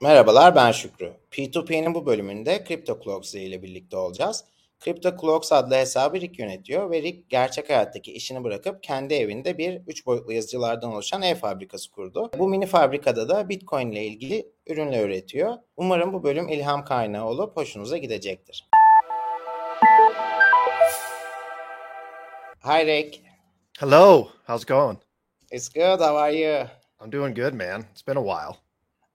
Merhabalar ben Şükrü. P2P'nin bu bölümünde CryptoCloaks ile birlikte olacağız. CryptoCloaks adlı hesabı Rick yönetiyor ve Rick gerçek hayattaki işini bırakıp kendi evinde bir 3 boyutlu yazıcılardan oluşan ev fabrikası kurdu. Bu mini fabrikada da Bitcoin ile ilgili ürünler üretiyor. Umarım bu bölüm ilham kaynağı olup hoşunuza gidecektir. Hi Rick. Hello, how's it going? It's good. How are you? I'm doing good, man. It's been a while.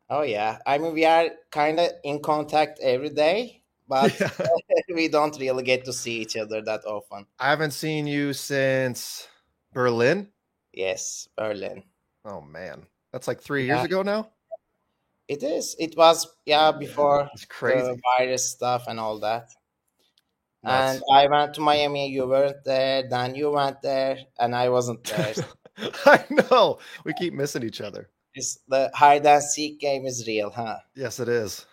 Oh yeah. I mean we are kind of in contact every day, but Yeah. we don't really get to see each other that often. I haven't seen you since Berlin. Yes, Berlin. Oh man, that's like three years ago now. It is. It was yeah before It's the crazy. virus stuff and all that. Nuts. And I went to Miami. You weren't there. Then you went there, and I wasn't there. I know. We keep missing each other. It's the hide and seek game is real, huh? Yes, it is.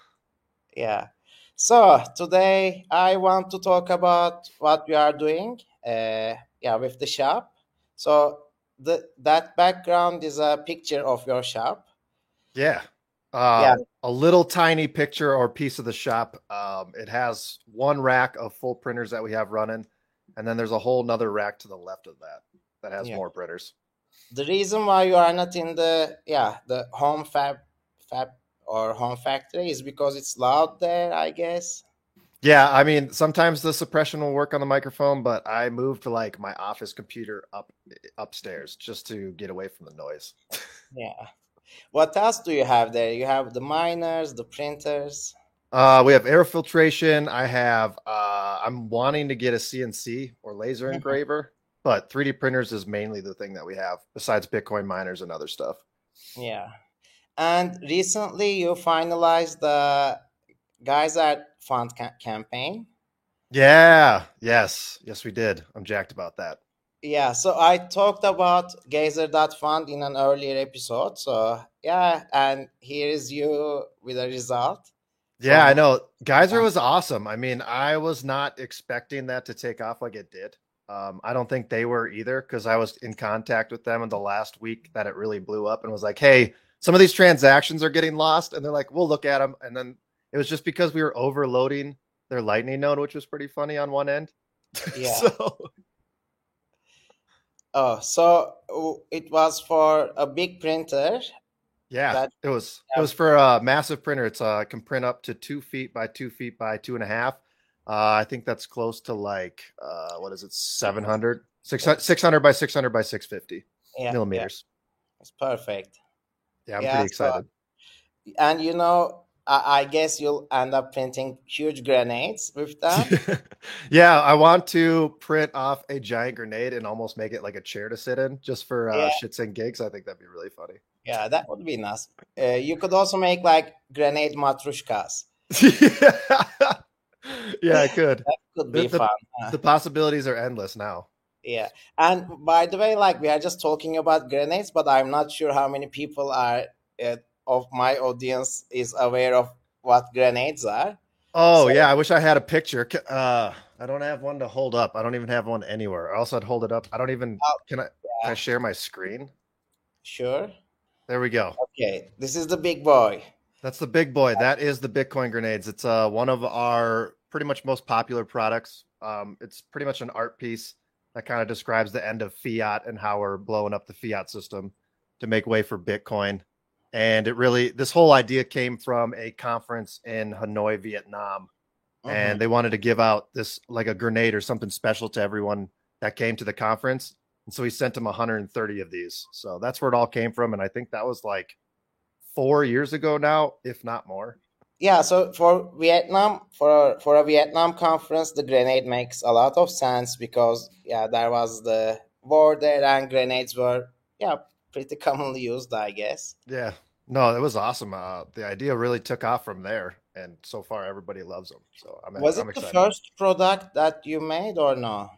Yeah. So today I want to talk about what we are doing. Uh, yeah, with the shop. So the that background is a picture of your shop. Yeah. Uh, Yeah. A little tiny picture or piece of the shop. Um, it has one rack of full printers that we have running, and then there's a whole nother rack to the left of that that has Yeah. more printers. The reason why you are not in the yeah the home fab fab or home factory is because it's loud there, I guess. Yeah, I mean, sometimes the suppression will work on the microphone, but I moved to like my office computer up upstairs just to get away from the noise. Yeah. What else do you have there? You have the miners, the printers. Uh, we have air filtration. I have. Uh, I'm wanting to get a CNC or laser engraver, but 3D printers is mainly the thing that we have besides Bitcoin miners and other stuff. Yeah. And recently you finalized the Geyser fund ca- campaign. Yeah. Yes. Yes, we did. I'm jacked about that. Yeah, so I talked about Geyser.fund in an earlier episode. So yeah, and here is you with a result. Yeah, I know. Geyser was awesome. I mean, I was not expecting that to take off like it did. Um, I don't think they were either because I was in contact with them in the last week that it really blew up and was like, hey, some of these transactions are getting lost. And they're like, we'll look at them. And then it was just because we were overloading their Lightning node, which was pretty funny on one end. Yeah. so, Oh, so it was for a big printer. yeah, That it was it was for a massive printer. It's uh can print up to two feet by two feet by two and a half. Uh, I think that's close to like uh, what is it, 700, 600, 600 by 600 by 650 yeah, yeah, millimeters. it's perfect. Yeah, I'm Yeah, pretty so excited. and you know, I, I guess you'll end up printing huge grenades with that. yeah, I want to print off a giant grenade and almost make it like a chair to sit in just for uh, Yeah, shits and gigs. I think that'd be really funny. yeah, that would be nice. Uh, you could also make like grenade matrushkas. yeah, I could. That could The, be the, fun. huh? the possibilities are endless now. Yeah. And by the way, like we are just talking about grenades, but I'm not sure how many people are uh, of my audience is aware of what grenades are. Oh So yeah, I wish I had a picture. Uh, I don't have one to hold up. I don't even have one anywhere. Or else I'd hold it up. I don't even. oh, Can I? Can I share my screen? sure. There we go. Okay, this is the big boy. That's the big boy. That is the Bitcoin grenades. It's uh one of our pretty much most popular products. Um, it's pretty much an art piece that kind of describes the end of fiat and how we're blowing up the fiat system to make way for Bitcoin. And it really, this whole idea came from a conference in Hanoi, Vietnam, and they wanted to give out this like a grenade or something special to everyone that came to the conference. And so he sent them 130 of these. So that's where it all came from. And I think that was like four years ago now, if not more. Yeah, so for Vietnam, for for a Vietnam conference, the grenade makes a lot of sense because yeah, there was the war there, and grenades were yeah pretty commonly used, I guess. Yeah. No, it was awesome. Uh, the idea really took off from there. And so far, everybody loves them. So I'm, Was I'm it the first product that you made or no?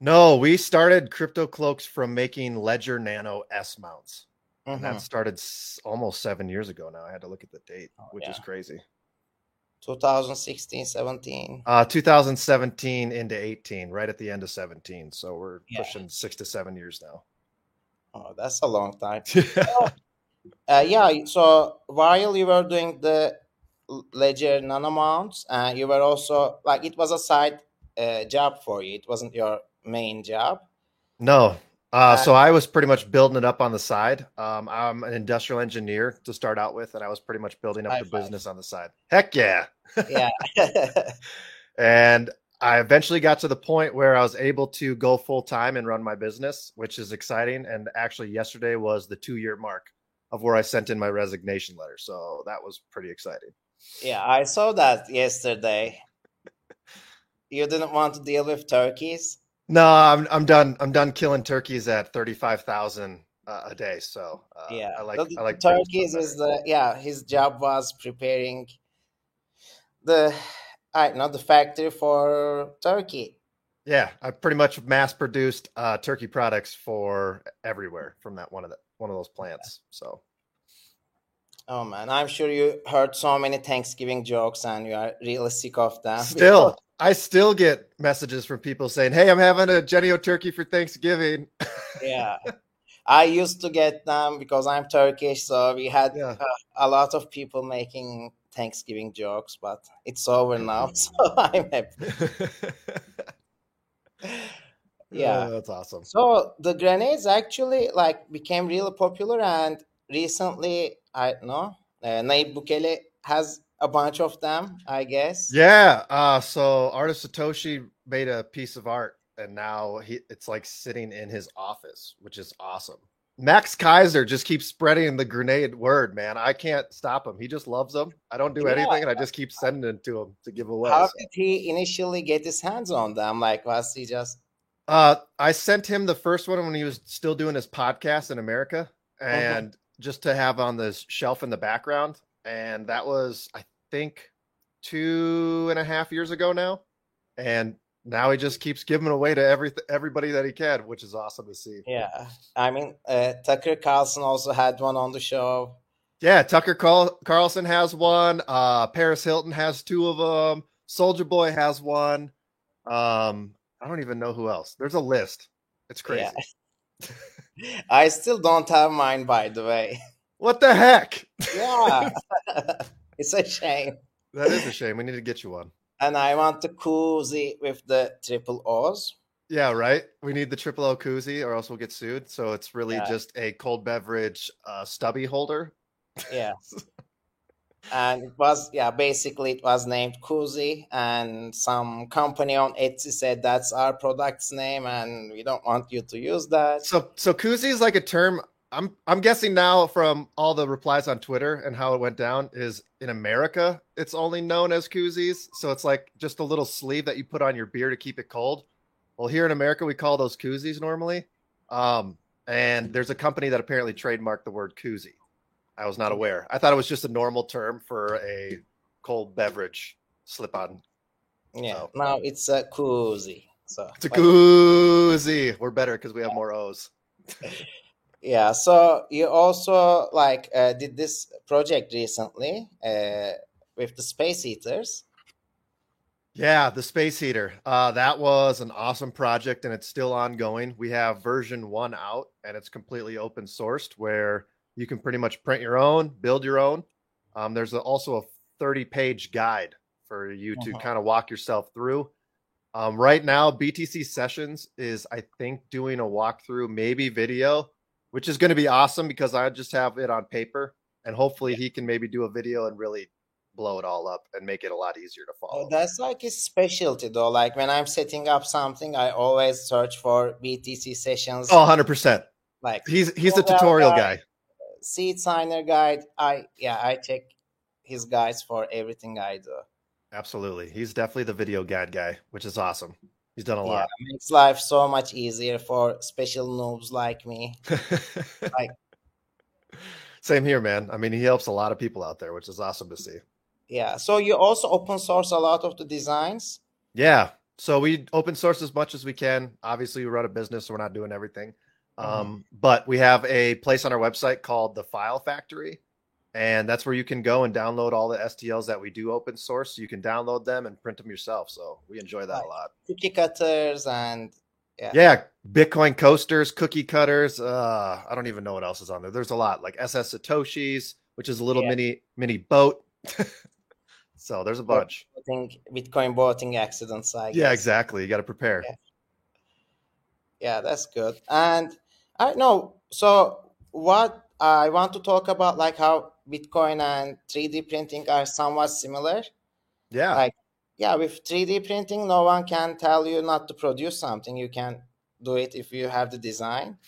No, we started Crypto Cloaks from making Ledger Nano S mounts. And Mm-hmm. that started s- almost seven years ago now. I had to look at the date, Oh, which is crazy. 2016, 17. Uh, 2017 into 18, right at the end of 17. So we're Yeah. pushing six to seven years now. Oh, that's a long time. yeah, Uh, yeah, so while you were doing the Ledger Nano mounts, uh, you were also like it was a side uh, job for you. It wasn't your main job. No. Uh, so I was pretty much building it up on the side. Um, I'm an industrial engineer to start out with, and I was pretty much building up High the five. business on the side. Heck yeah. Yeah. and I eventually got to the point where I was able to go full time and run my business, which is exciting. And actually, yesterday was the two year mark of where I sent in my resignation letter. So that was pretty exciting. yeah, I saw that yesterday. You didn't want to deal with turkeys. No, I'm I'm done. I'm done killing turkeys at thirty five thousand uh, a day. So uh, yeah, I like the, I like turkeys is the yeah. His job was preparing the I don't know the factory for turkey. Yeah, I pretty much mass produced uh, turkey products for everywhere from that one of the one of those plants. So Oh man, I'm sure you heard so many Thanksgiving jokes and you are really sick of them. still, I still get messages from people saying, "Hey, I'm having a Jennie-O turkey for Thanksgiving." yeah. I used to get them because I'm Turkish, so we had Yeah. uh, a lot of people making Thanksgiving jokes, but it's over now, so I'm happy. Yeah. Oh, that's awesome. So the grenades actually like became really popular, and recently, I know, uh, Nayib Bukele has a bunch of them, I guess. Yeah. Uh, so artist Satoshi made a piece of art, and now he it's like sitting in his office, which is awesome. Max Keiser just keeps spreading the grenade word, man. I can't stop him. He just loves them. I don't do Yeah. anything, and I just keep sending it to him to give away. How so. did he initially get his hands on them? Like, was he just Uh, I sent him the first one when he was still doing his podcast in America, and just to have on this shelf in the background. And that was, I think, two and a half years ago now. And now he just keeps giving away to every everybody that he can, which is awesome to see. Yeah, I mean, uh, Tucker Carlson also had one on the show. Yeah, Tucker Carl- Carlson has one. Uh, Paris Hilton has two of them. Soulja Boy has one. Um, I don't even know who else. There's a list. It's crazy. Yeah. I still don't have mine, by the way. What the heck? Yeah, it's a shame. That is a shame. We need to get you one. And I want the koozie with the triple O's. Yeah, right. We need the triple O koozie, or else we'll get sued. So it's really Yeah. just a cold beverage uh, stubby holder. Yeah. and it was yeah basically it was named Kuzi and some company on Etsy said that's our product's name and we don't want you to use that. So so koozie is like a term. I'm I'm guessing now from all the replies on Twitter and how it went down is in America it's only known as koozies. So it's like just a little sleeve that you put on your beer to keep it cold. Well, here in America we call those koozies normally. Um, and there's a company that apparently trademarked the word koozie. I was not aware. I thought it was just a normal term for a cold beverage slip on. Yeah. Oh. Now it's a Kuzi. So It's a koozie. We're better because we have more O's. yeah. So you also like uh, did this project recently uh, with the space eaters. Yeah, the space heater. Uh, that was an awesome project and it's still ongoing. We have version one out and it's completely open sourced where you can pretty much print your own, build your own. Um, there's a, also a 30 page guide for you to Mhm. kind of walk yourself through. Um, right now, BTC Sessions is, I think, doing a walkthrough, maybe video, which is going to be awesome because I just have it on paper and hopefully he can maybe do a video and really blow it all up and make it a lot easier to follow. Oh, that's like his specialty though. Like when I'm setting up something, I always search for BTC sessions. Oh, 100%. Like He's he's Well, tutorial uh, guy. Seed signer guide. I yeah, I check his guides for everything I do. Absolutely. He's definitely the video guide guy, which is awesome. He's done a Yeah, lot. makes life so much easier for special noobs like me. Like- Same here, man. I mean, he helps a lot of people out there, which is awesome to see. Yeah. So you also open source a lot of the designs. Yeah. So we open source as much as we can. Obviously, we run a business, so we're not doing everything. Mhm. Um, but we have a place on our website called the File Factory, and that's where you can go and download all the STLs that we do open source. You can download them and print them yourself. So we enjoy that a lot. cookie cutters and Yeah. Yeah, Bitcoin coasters, cookie cutters. Uh, I don't even know what else is on there. There's a lot like SS Satoshis, which is a little Yeah. mini mini boat. so there's a bunch. Boating, Bitcoin boating accidents. I Yeah, exactly. You got to prepare. Yeah. Yeah, that's good. And I know. So what I want to talk about, like how Bitcoin and 3D printing are somewhat similar. Yeah. Like, yeah, with 3D printing, no one can tell you not to produce something. You can do it if you have the design.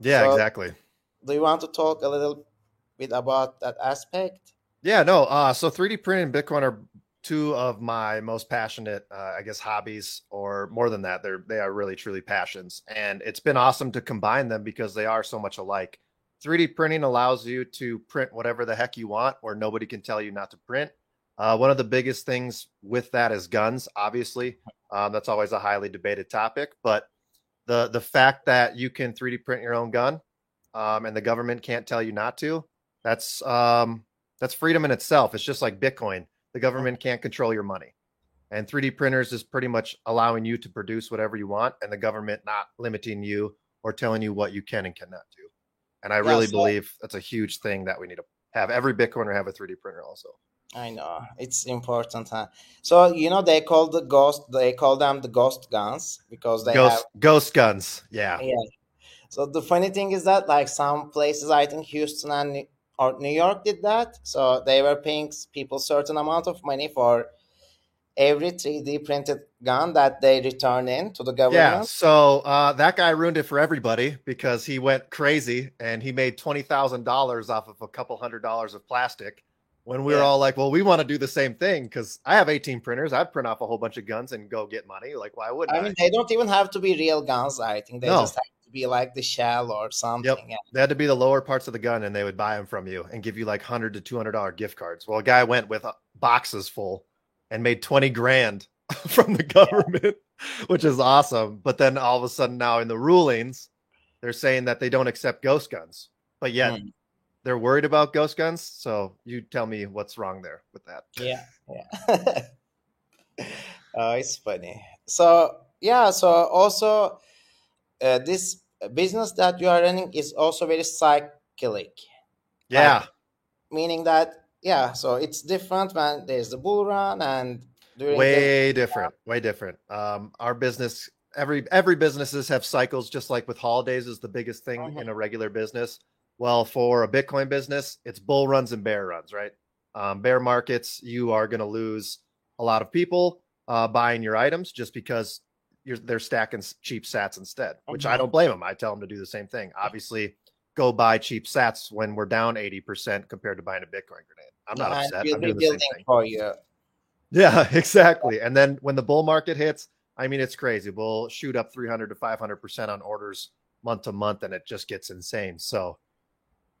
yeah, so- exactly. Do you want to talk a little bit about that aspect? Yeah, no. Uh, so 3D printing and Bitcoin are two of my most passionate, uh, I guess, hobbies, or more than that. They're they are really truly passions, and it's been awesome to combine them because they are so much alike. 3D printing allows you to print whatever the heck you want, or nobody can tell you not to print. Uh, one of the biggest things with that is guns. Obviously, um, that's always a highly debated topic, but the the fact that you can 3D print your own gun, um, and the government can't tell you not to, that's um, that's freedom in itself. It's just like Bitcoin. The government can't control your money. And 3D printers is pretty much allowing you to produce whatever you want and the government not limiting you or telling you what you can and cannot do. And I Yeah, really so- believe that's a huge thing that we need to have. Every Bitcoiner have a 3D printer also. I know it's important, huh? So you know they call the ghost. They call them the ghost guns because they Ghost have ghost guns. Yeah. Yeah. So the funny thing is that like some places, I think Houston and or New York did that. So they were paying people certain amount of money for every 3D printed gun that they return in to the government. Yeah. So uh, that guy ruined it for everybody because he went crazy and he made twenty thousand dollars off of a couple hundred dollars of plastic. When we were all like, "Well, we want to do the same thing," because I have 18 printers, I'd print off a whole bunch of guns and go get money. Like, why wouldn't I? I mean, they don't even have to be real guns. I think they No. just have be like the shell or something. Yeah. They had to be the lower parts of the gun, and they would buy them from you and give you like hundred to two hundred dollar gift cards. Well, a guy went with uh, boxes full and made twenty grand from the government, which is awesome. But then all of a sudden, now in the rulings, they're saying that they don't accept ghost guns, but yet Mm. they're worried about ghost guns. So you tell me what's wrong there with that? Yeah, yeah. oh, it's funny. So yeah, so also uh, this business that you are running is also very cyclic, Yeah, meaning that yeah, so it's different when there's the bull run and during the, way different way different. Um our business every every businesses have cycles just like with holidays is the biggest thing Mhm. in a regular business. Well for a bitcoin business it's bull runs and bear runs right? Um, bear markets you are going to lose a lot of people uh, buying your items just because you're they're stacking cheap sats instead which i don't blame them i tell them to do the same thing obviously go buy cheap sats when we're down 80% compared to buying a bitcoin grenade i'm not and upset i'm doing the same thing for you. yeah, exactly. And then when the bull market hits, I mean, it's crazy. We'll shoot up 300 to 500% on orders month to month, and it just gets insane. So,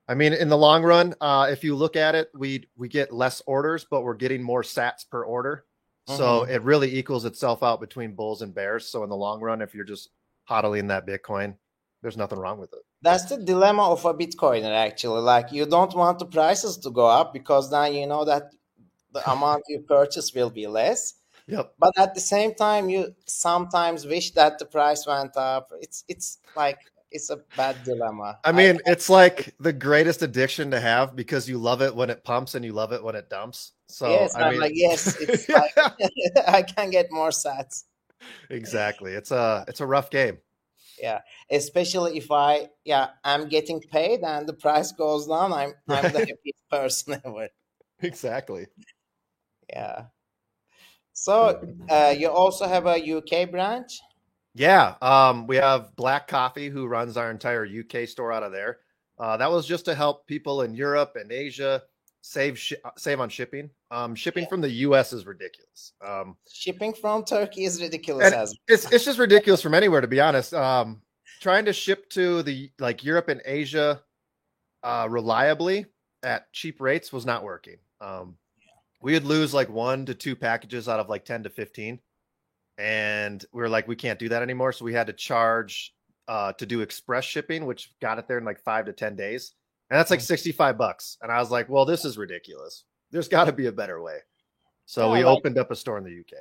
I mean, in the long run, uh, if you look at it, we we get less orders, but we're getting more sats per order. So Mhm. it really equals itself out between bulls and bears. So in the long run, if you're just hodling that Bitcoin, there's nothing wrong with it. That's the dilemma of a Bitcoiner actually. Like you don't want the prices to go up because then you know that the amount you purchase will be less. Yep. but at the same time you sometimes wish that the price went up it's it's like it's a bad dilemma I mean, it's like the greatest addiction to have because you love it when it pumps and you love it when it dumps. So yes I i'm mean, like yes it's like i can get more sats exactly. It's a it's a rough game. Yeah, especially if i yeah i'm getting paid and the price goes down i'm i'm the happiest person ever Exactly. yeah so uh, you also have a uk branch Yeah. Um, we have Black Coffee who runs our entire UK store out of there. Uh, that was just to help people in Europe and Asia save shi- uh, save on shipping. Um, shipping Yeah. from the US is ridiculous. Um, shipping from turkey is ridiculous as it's it's just ridiculous from anywhere to be honest. Um, trying to ship to the like Europe and Asia uh, reliably at cheap rates was not working. Um, we would lose like one to two packages out of like ten to fifteen, and we were like, we can't do that anymore. So we had to charge uh, to do express shipping, which got it there in like five to ten days, and that's like Mhm. sixty five bucks. And I was like, well, this is ridiculous. There's got to be a better way. So Yeah, we like- opened up a store in the UK.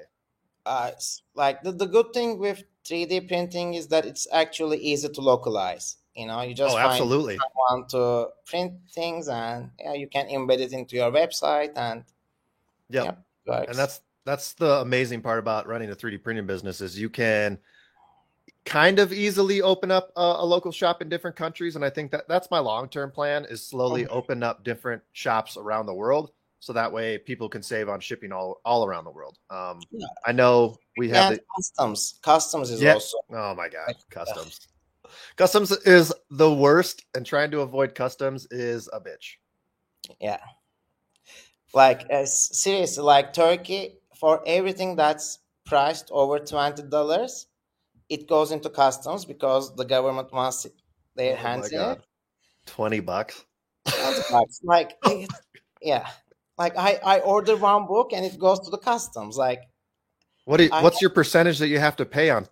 uh, like the, the good thing with 3D printing is that it's actually easy to localize. You know, you just oh, find absolutely. someone to print things, and yeah, you can embed it into your website, and Yep. yeah, and that's that's the amazing part about running a 3D printing business is you can kind of easily open up a, a local shop in different countries and I think that that's my long-term plan is slowly Mhm. open up different shops around the world so that way people can save on shipping all all around the world. Um Yeah. I know we have the, customs. Customs is Yeah. also Oh my god, customs. Customs is the worst, and trying to avoid customs is a bitch. yeah. Like uh, s- seriously, like Turkey for everything that's priced over twenty dollars, it goes into customs because the government wants it, their Oh hands in God. it. Twenty bucks. Twenty bucks. like it- yeah, like I I order one book and it goes to the customs. Like What do you, I- what's your percentage that you have to pay on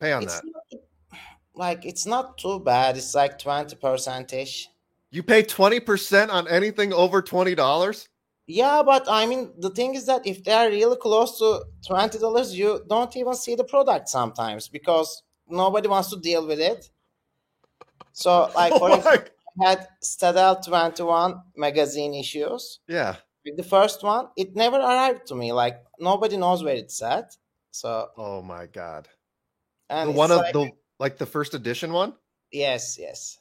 pay on that? not, like it's not too bad. It's like twenty percentage. You pay twenty percent on anything over twenty dollars. Yeah, but I mean, the thing is that if they are really close to twenty dollars, you don't even see the product sometimes because nobody wants to deal with it. So, like for oh example, I had Citadel Twenty One magazine issues. yeah. The first one, it never arrived to me. Like nobody knows where it's at. So, Oh my god. and The one of like, the like the first edition one. yes, yes,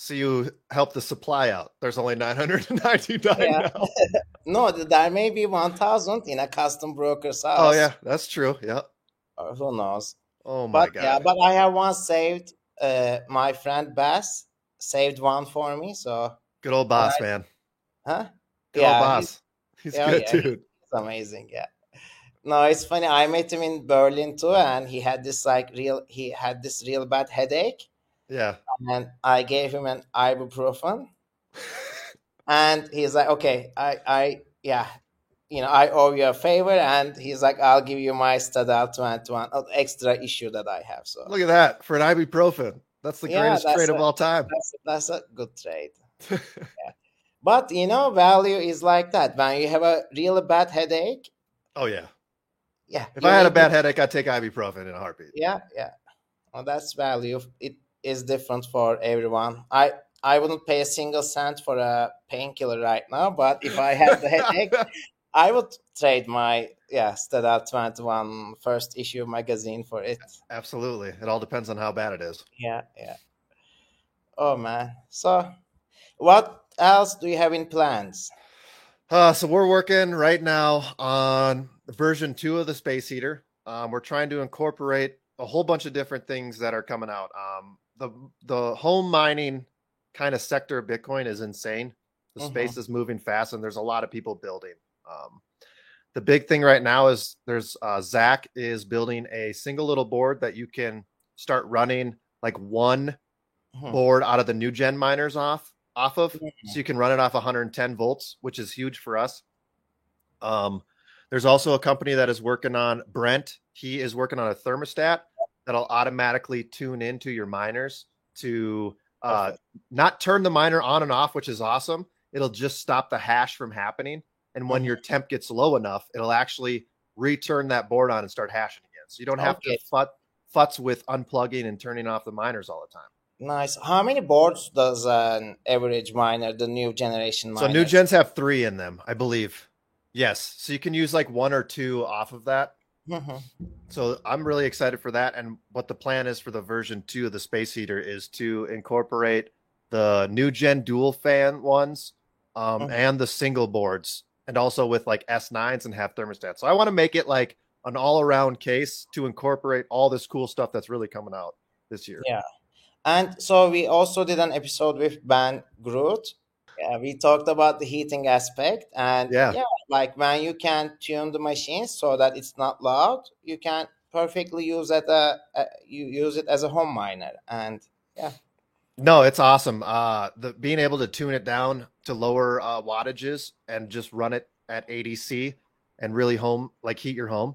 So you help the supply out. There's only nine hundred and ninety nine Yeah. now. no, there may be one thousand in a custom broker's house. Oh yeah, that's true. Yeah. or who knows? Oh my but god. yeah, but I have one saved. Uh, my friend Bas saved one for me. So, Good old boss, I- man. huh? Good yeah, old he's- boss. He's, yeah, good, yeah, dude. It's amazing. Yeah. No, it's funny. I met him in Berlin too, and he had this like real. He had this real bad headache, Yeah. and I gave him an ibuprofen, and he's like, "Okay, I, I, yeah, you know, I owe you a favor," and he's like, "I'll give you my Citadel twenty one uh, extra issue that I have." So Look at that for an ibuprofen. That's the Yeah, greatest that's trade of all time. that's that's a good trade. But you know, value is like that. When you have a really bad headache, oh yeah. yeah. If I had a bad headache, I'd take ibuprofen in a heartbeat. yeah, yeah. Well, that's value. It is different for everyone. I I wouldn't pay a single cent for a painkiller right now, but if I had the headache, I would trade my yeah Citadel 21 first issue magazine for it. Absolutely. It all depends on how bad it is. Yeah, yeah. Oh man. So, what else do you have in plans? Uh, so we're working right now on version two of the space heater. Um, we're trying to incorporate a whole bunch of different things that are coming out. Um, the the home mining kind of sector of Bitcoin is insane. The Mhm. space is moving fast, and there's a lot of people building. Um, the big thing right now is there's uh, Zach is building a single little board that you can start running like one Mhm. board out of the new gen miners off off of Mhm. so you can run it off 110 volts which is huge for us um there's also a company that is working on brent he is working on a thermostat that'll automatically tune into your miners to uh Perfect. not turn the miner on and off which is awesome it'll just stop the hash from happening and when Mhm. your temp gets low enough it'll actually return that board on and start hashing again so you don't have Okay. to fut, futz with unplugging and turning off the miners all the time Nice. How many boards does an average miner, the new generation miner? So new gens have three in them, I believe. Yes. So you can use like one or two off of that. Mhm. So I'm really excited for that. And what the plan is for the version two of the space heater is to incorporate the new gen dual fan ones um, Mhm. and the single boards, and also with like S9s and have thermostats. So I want to make it like an all around case to incorporate all this cool stuff that's really coming out this year. Yeah. And so we also did an episode with Ben Groot. Yeah, we talked about the heating aspect, and Yeah. yeah, like when you can tune the machine so that it's not loud, you can perfectly use it. A, a you use it as a home miner, and yeah. No, it's awesome. Uh, the being able to tune it down to lower uh, wattages and just run it at ADC and really home like heat your home.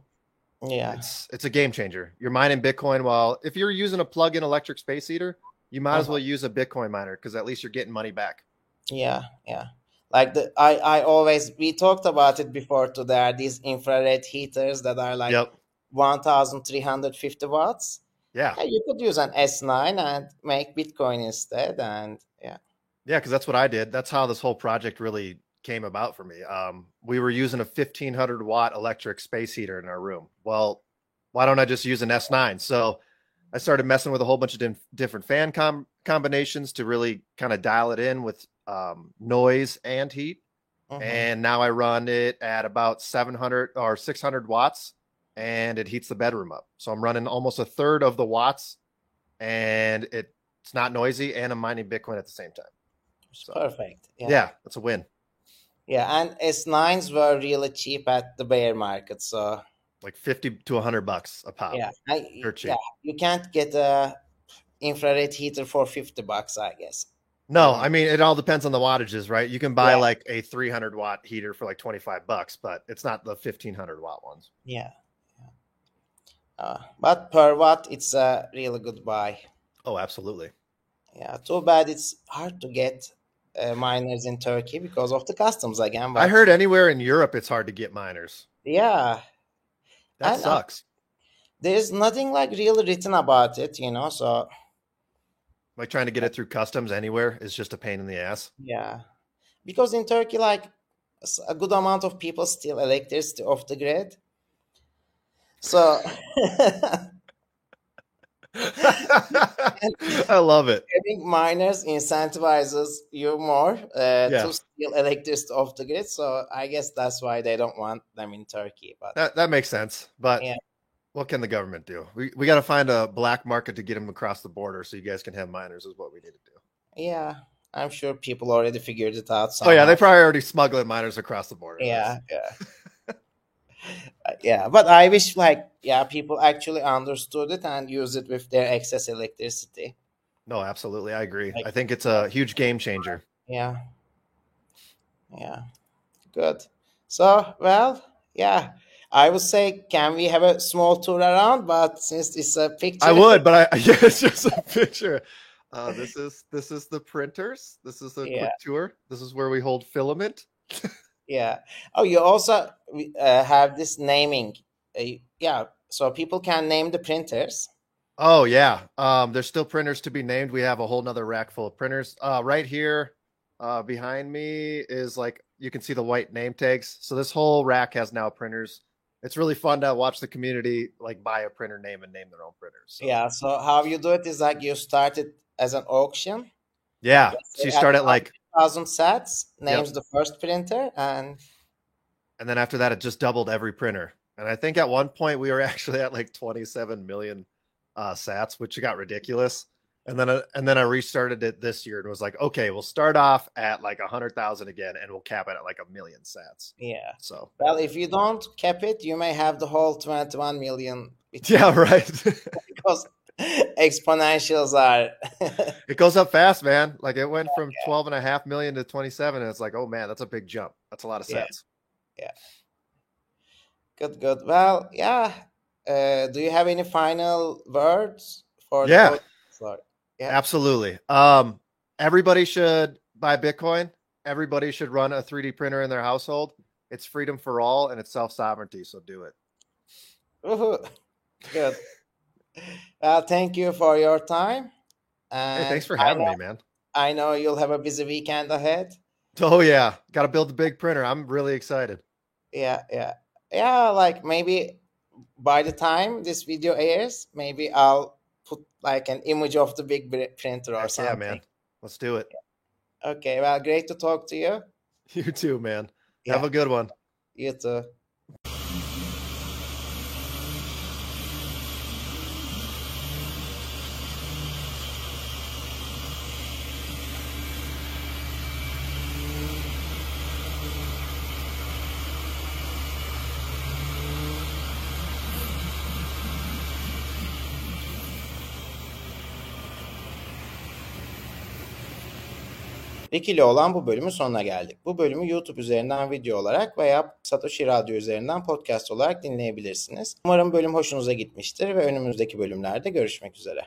yeah, It's it's a game changer. You're mining Bitcoin while if you're using a plug-in electric space heater, you might as Uh-huh. well use a Bitcoin miner because at least you're getting money back. Yeah, yeah. Like the I I always we talked about it before. Too. There are these infrared heaters that are like yep. 1350 watts. Yeah. Yeah, you could use an S9 and make Bitcoin instead. And yeah. Yeah, because that's what I did. That's how this whole project really came about for me. Um, we were using a 1500 watt electric space heater in our room. Well, why don't I just use an S9? So I started messing with a whole bunch of different fan com- combinations to really kind of dial it in with um, noise and heat. Mhm. And now I run it at about 700 or 600 watts and it heats the bedroom up. So I'm running almost a third of the watts and it, it's not noisy and I'm mining Bitcoin at the same time. So, Perfect. yeah. Yeah. that's a win. Yeah. And S9s were really cheap at the bear market. So Like 50 to 100 bucks a pop. yeah, I, yeah, you can't get a infrared heater for 50 bucks, I guess. No, I mean it all depends on the wattages, right? You can buy Yeah. like a 300 watt heater for like 25 bucks, but it's not the 1500 watt ones. Yeah. yeah. Uh, but per watt, it's a really good buy. Oh, absolutely. Yeah. Too bad it's hard to get uh, miners in Turkey because of the customs again. I heard anywhere in Europe it's hard to get miners. yeah, That I know. sucks. there's nothing like really written about it, you know. So Like trying to get it through customs anywhere is just a pain in the ass. yeah, because in Turkey, like a good amount of people steal electricity off the grid. So I love it. having miners incentivizes you more uh, Yeah. to steal electricity off the grid. So I guess that's why they don't want them in Turkey. But That that makes sense. But Yeah. What can the government do? We we got to find a black market to get them across the border so you guys can have miners is what we need to do. yeah, I'm sure people already figured it out. Oh yeah, they probably already smuggling miners across the border. yeah yeah Uh, yeah but i wish like yeah people actually understood it and use it with their excess electricity No, absolutely. I agree. Like- I think it's a huge game changer. yeah yeah good so well yeah i would say can we have a small tour around but since it's a picture I would, but I yeah, it's just a picture. Uh, this is this is the printers. This is a Yeah. quick tour. This is where we hold filament. yeah oh you also uh, have this naming uh, yeah so people can name the printers Oh yeah. Um, there's still printers to be named. We have a whole nother rack full of printers. Uh, right here, uh, behind me is like you can see the white name tags. So this whole rack has now printers. It's really fun to watch the community like buy a printer name and name their own printers. So, yeah so how you do it is like you started as an auction yeah. Let's So you start at at like, thousand sats names the first printer and and then after that, it just doubled every printer. And I think at one point we were actually at like 27 million uh, sats, which got ridiculous. And then, uh, and then I restarted it this year and was like, okay, we'll start off at like a hundred thousand again, and we'll cap it at like a million sats. yeah So well if you don't cap it you may have the whole 21 million yeah, right. because exponentials are it goes up fast, man. Like it went from 12 and a half million to 27, and it's like, oh man, that's a big jump. That's a lot of sats. Yeah. sats. good good well yeah uh, do you have any final words for Yeah. the Sorry. Yeah. Absolutely. Um, everybody should buy Bitcoin. Everybody should run a 3D printer in their household. It's freedom for all and it's self sovereignty. So do it. Good well thank you for your time Hey, thanks for having know, me, man. I know you'll have a busy weekend ahead Oh yeah, got to build the big printer. I'm really excited. yeah yeah yeah like maybe by the time this video airs maybe i'll put like an image of the big printer or Heck something yeah, man. Let's do it. okay well great to talk to you You too, man. Yeah. Have a good one. you too Rick ile olan bu bölümün sonuna geldik. Bu bölümü YouTube üzerinden video olarak veya Satoshi Radyo üzerinden podcast olarak dinleyebilirsiniz. Umarım bölüm hoşunuza gitmiştir ve önümüzdeki bölümlerde görüşmek üzere.